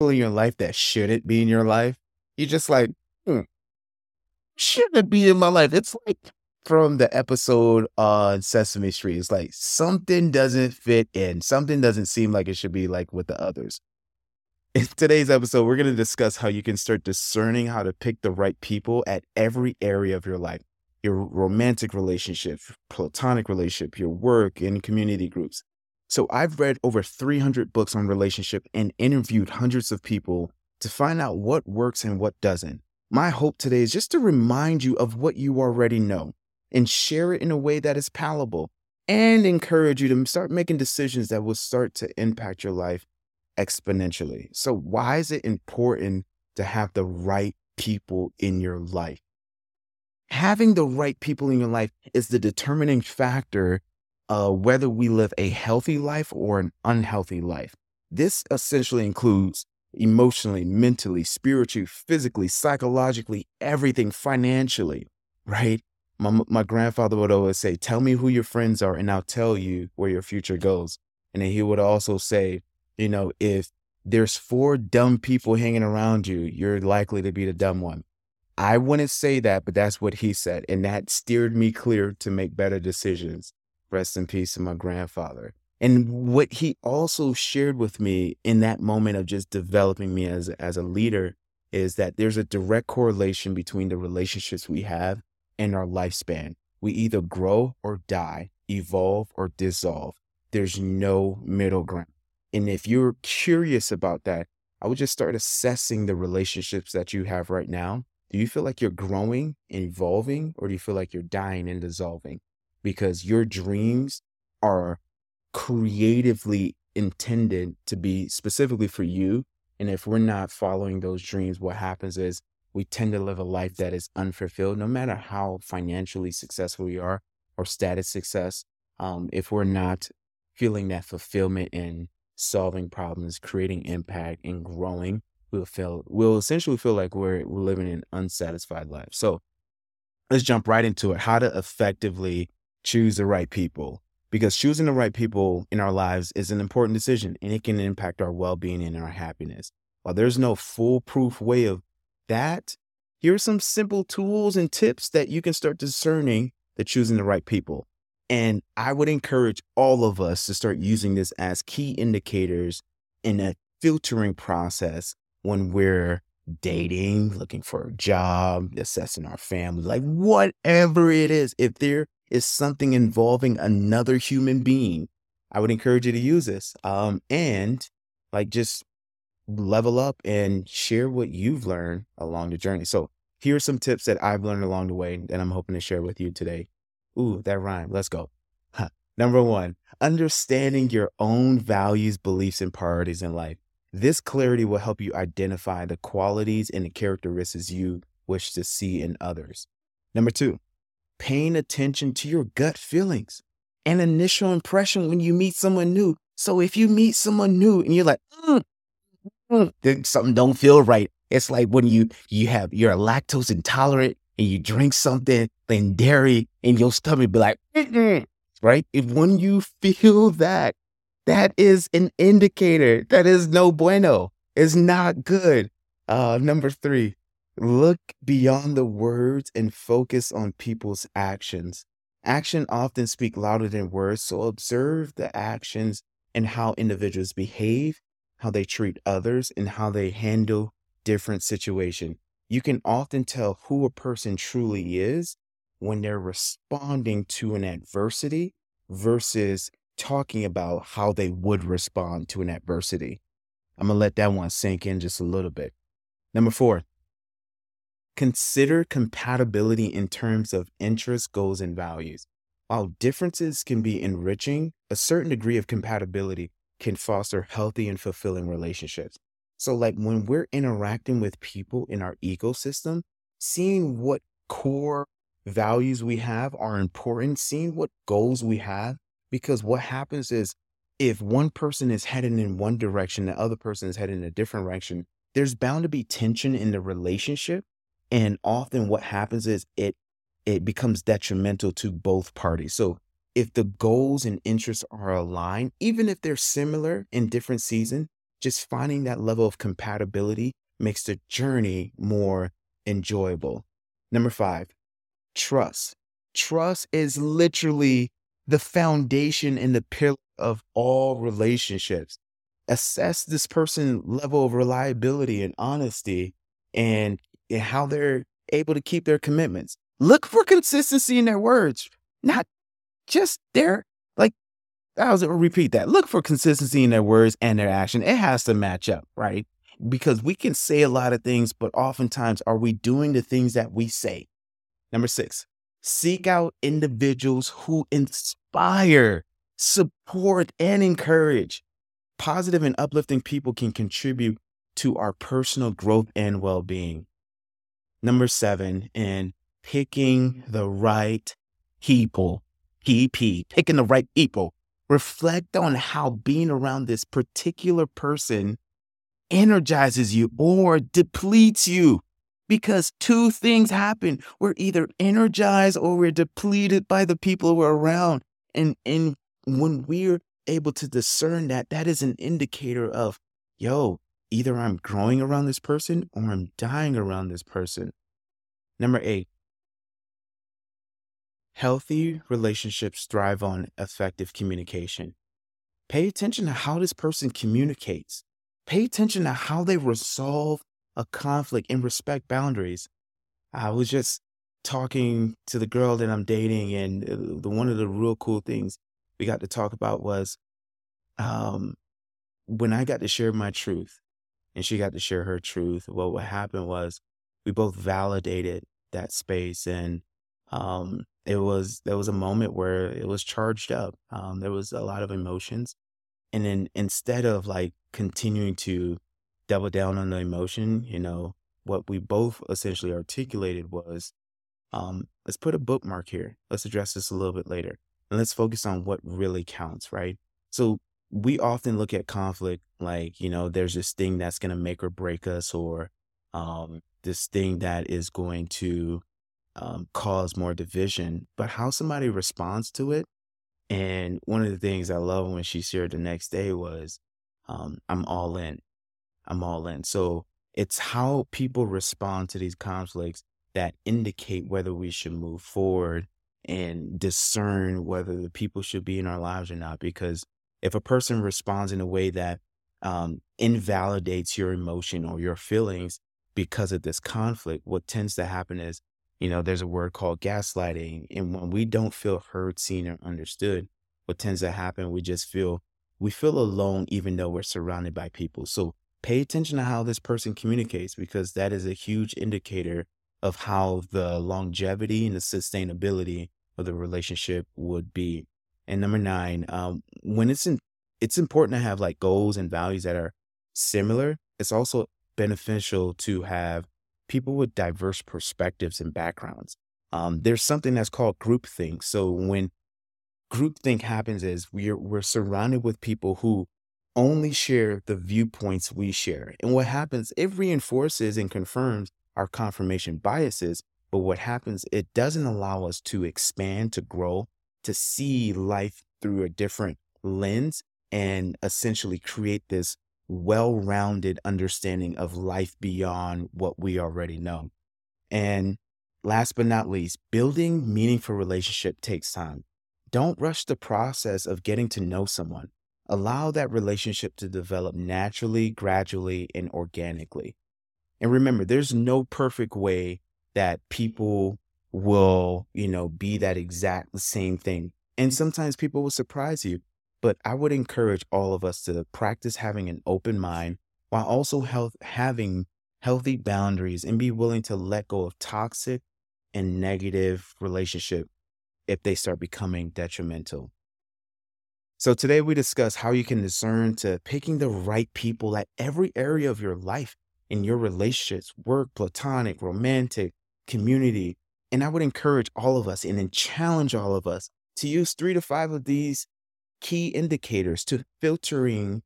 in your life that shouldn't be in your life, you're just like, hmm, shouldn't be in my life. It's like from the episode on Sesame Street. It's like something doesn't fit in. Something doesn't seem like it should be like with the others. In today's episode, we're going to discuss how you can start discerning how to pick the right people at every area of your life your romantic relationship, platonic relationship, your work, and community groups. So I've read over 300 books on relationship and interviewed hundreds of people to find out what works and what doesn't. My hope today is just to remind you of what you already know and share it in a way that is palatable and encourage you to start making decisions that will start to impact your life exponentially. So, why is it important to have the right people in your life? Having the right people in your life is the determining factor uh, whether we live a healthy life or an unhealthy life. This essentially includes emotionally, mentally, spiritually, physically, psychologically, everything financially, right? My, my grandfather would always say, Tell me who your friends are, and I'll tell you where your future goes. And then he would also say, You know, if there's four dumb people hanging around you, you're likely to be the dumb one. I wouldn't say that, but that's what he said. And that steered me clear to make better decisions. Rest in peace to my grandfather. And what he also shared with me in that moment of just developing me as, as a leader is that there's a direct correlation between the relationships we have and our lifespan. We either grow or die, evolve or dissolve. There's no middle ground. And if you're curious about that, I would just start assessing the relationships that you have right now. Do you feel like you're growing evolving, or do you feel like you're dying and dissolving? Because your dreams are creatively intended to be specifically for you. And if we're not following those dreams, what happens is we tend to live a life that is unfulfilled, no matter how financially successful we are or status success. Um, if we're not feeling that fulfillment in solving problems, creating impact, and growing, we'll feel we'll essentially feel like we're, we're living an unsatisfied life. So let's jump right into it. How to effectively choose the right people because choosing the right people in our lives is an important decision and it can impact our well-being and our happiness. While there's no foolproof way of that, here are some simple tools and tips that you can start discerning the choosing the right people. And I would encourage all of us to start using this as key indicators in a filtering process when we're dating, looking for a job, assessing our family, like whatever it is. If there is something involving another human being, I would encourage you to use this. Um, and like just level up and share what you've learned along the journey. So here are some tips that I've learned along the way that I'm hoping to share with you today. Ooh, that rhyme. Let's go. Huh. Number one, understanding your own values, beliefs, and priorities in life. This clarity will help you identify the qualities and the characteristics you wish to see in others. Number two, paying attention to your gut feelings and initial impression when you meet someone new. So if you meet someone new and you're like, mm, mm, something don't feel right. It's like when you you have you're lactose intolerant and you drink something like dairy and your stomach be like, Mm-mm. right? If when you feel that, that is an indicator that is no bueno. It's not good. Uh, number three, Look beyond the words and focus on people's actions. Action often speak louder than words, so observe the actions and how individuals behave, how they treat others, and how they handle different situations. You can often tell who a person truly is when they're responding to an adversity versus talking about how they would respond to an adversity. I'm going to let that one sink in just a little bit. Number four, Consider compatibility in terms of interests, goals, and values. While differences can be enriching, a certain degree of compatibility can foster healthy and fulfilling relationships. So, like when we're interacting with people in our ecosystem, seeing what core values we have are important, seeing what goals we have, because what happens is if one person is heading in one direction, the other person is heading in a different direction, there's bound to be tension in the relationship and often what happens is it it becomes detrimental to both parties. So if the goals and interests are aligned, even if they're similar in different seasons, just finding that level of compatibility makes the journey more enjoyable. Number five, trust. Trust is literally the foundation and the pillar of all relationships. Assess this person's level of reliability and honesty and how they're able to keep their commitments. Look for consistency in their words, not just their, like, I'll repeat that. Look for consistency in their words and their action. It has to match up, right? Because we can say a lot of things, but oftentimes are we doing the things that we say? Number six, seek out individuals who inspire, support, and encourage. Positive and uplifting people can contribute to our personal growth and well being. Number seven, in picking the right people. PP, picking the right people. Reflect on how being around this particular person energizes you or depletes you. Because two things happen. We're either energized or we're depleted by the people we're around. And, and when we're able to discern that, that is an indicator of, yo, either I'm growing around this person or I'm dying around this person. Number eight, healthy relationships thrive on effective communication. Pay attention to how this person communicates. Pay attention to how they resolve a conflict and respect boundaries. I was just talking to the girl that I'm dating, and uh, the one of the real cool things we got to talk about was um, when I got to share my truth and she got to share her truth. Well, what happened was we both validated that space, and um, it was there was a moment where it was charged up. Um, there was a lot of emotions, and then instead of like continuing to double down on the emotion, you know, what we both essentially articulated was, um, let's put a bookmark here. Let's address this a little bit later. And let's focus on what really counts, right? So we often look at conflict like, you know, there's this thing that's going to make or break us, or um, this thing that is going to um, cause more division. But how somebody responds to it. And one of the things I love when she shared the next day was, um, I'm all in. I'm all in. So it's how people respond to these conflicts that indicate whether we should move forward and discern whether the people should be in our lives or not. Because if a person responds in a way that um, invalidates your emotion or your feelings because of this conflict, what tends to happen is, you know, there's a word called gaslighting. And when we don't feel heard, seen, or understood, what tends to happen, we just feel we feel alone even though we're surrounded by people. So pay attention to how this person communicates because that is a huge indicator of how the longevity and the sustainability of the relationship would be. And number nine, um, when it's in, it's important to have like goals and values that are similar. It's also beneficial to have people with diverse perspectives and backgrounds. Um, there's something that's called groupthink. So when groupthink happens, is we're we're surrounded with people who only share the viewpoints we share. And what happens, it reinforces and confirms our confirmation biases. But what happens, it doesn't allow us to expand, to grow, to see life through a different lens and essentially create this well rounded understanding of life beyond what we already know. And last but not least, building meaningful relationship takes time. Don't rush the process of getting to know someone. Allow that relationship to develop naturally, gradually, and organically. And remember, there's no perfect way that people will, you know, be that exact same thing. And sometimes people will surprise you. But I would encourage all of us to practice having an open mind while also health, having healthy boundaries and be willing to let go of toxic and negative relationship if they start becoming detrimental. So today we discuss how you can discern to picking the right people at every area of your life in your relationships, work, platonic, romantic, community. And I would encourage all of us and then challenge all of us to use three to five of these key indicators to filtering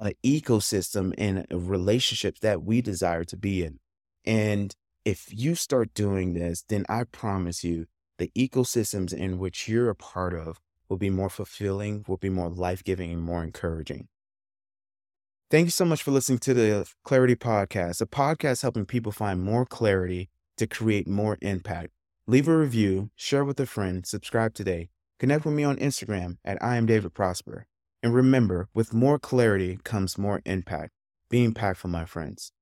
an ecosystem and relationships that we desire to be in. And if you start doing this, then I promise you the ecosystems in which you're a part of will be more fulfilling, will be more life giving, and more encouraging. Thank you so much for listening to the Clarity Podcast, a podcast helping people find more clarity to create more impact. Leave a review, share with a friend, subscribe today. Connect with me on Instagram at I am David Prosper. And remember, with more clarity comes more impact. Be impactful, my friends.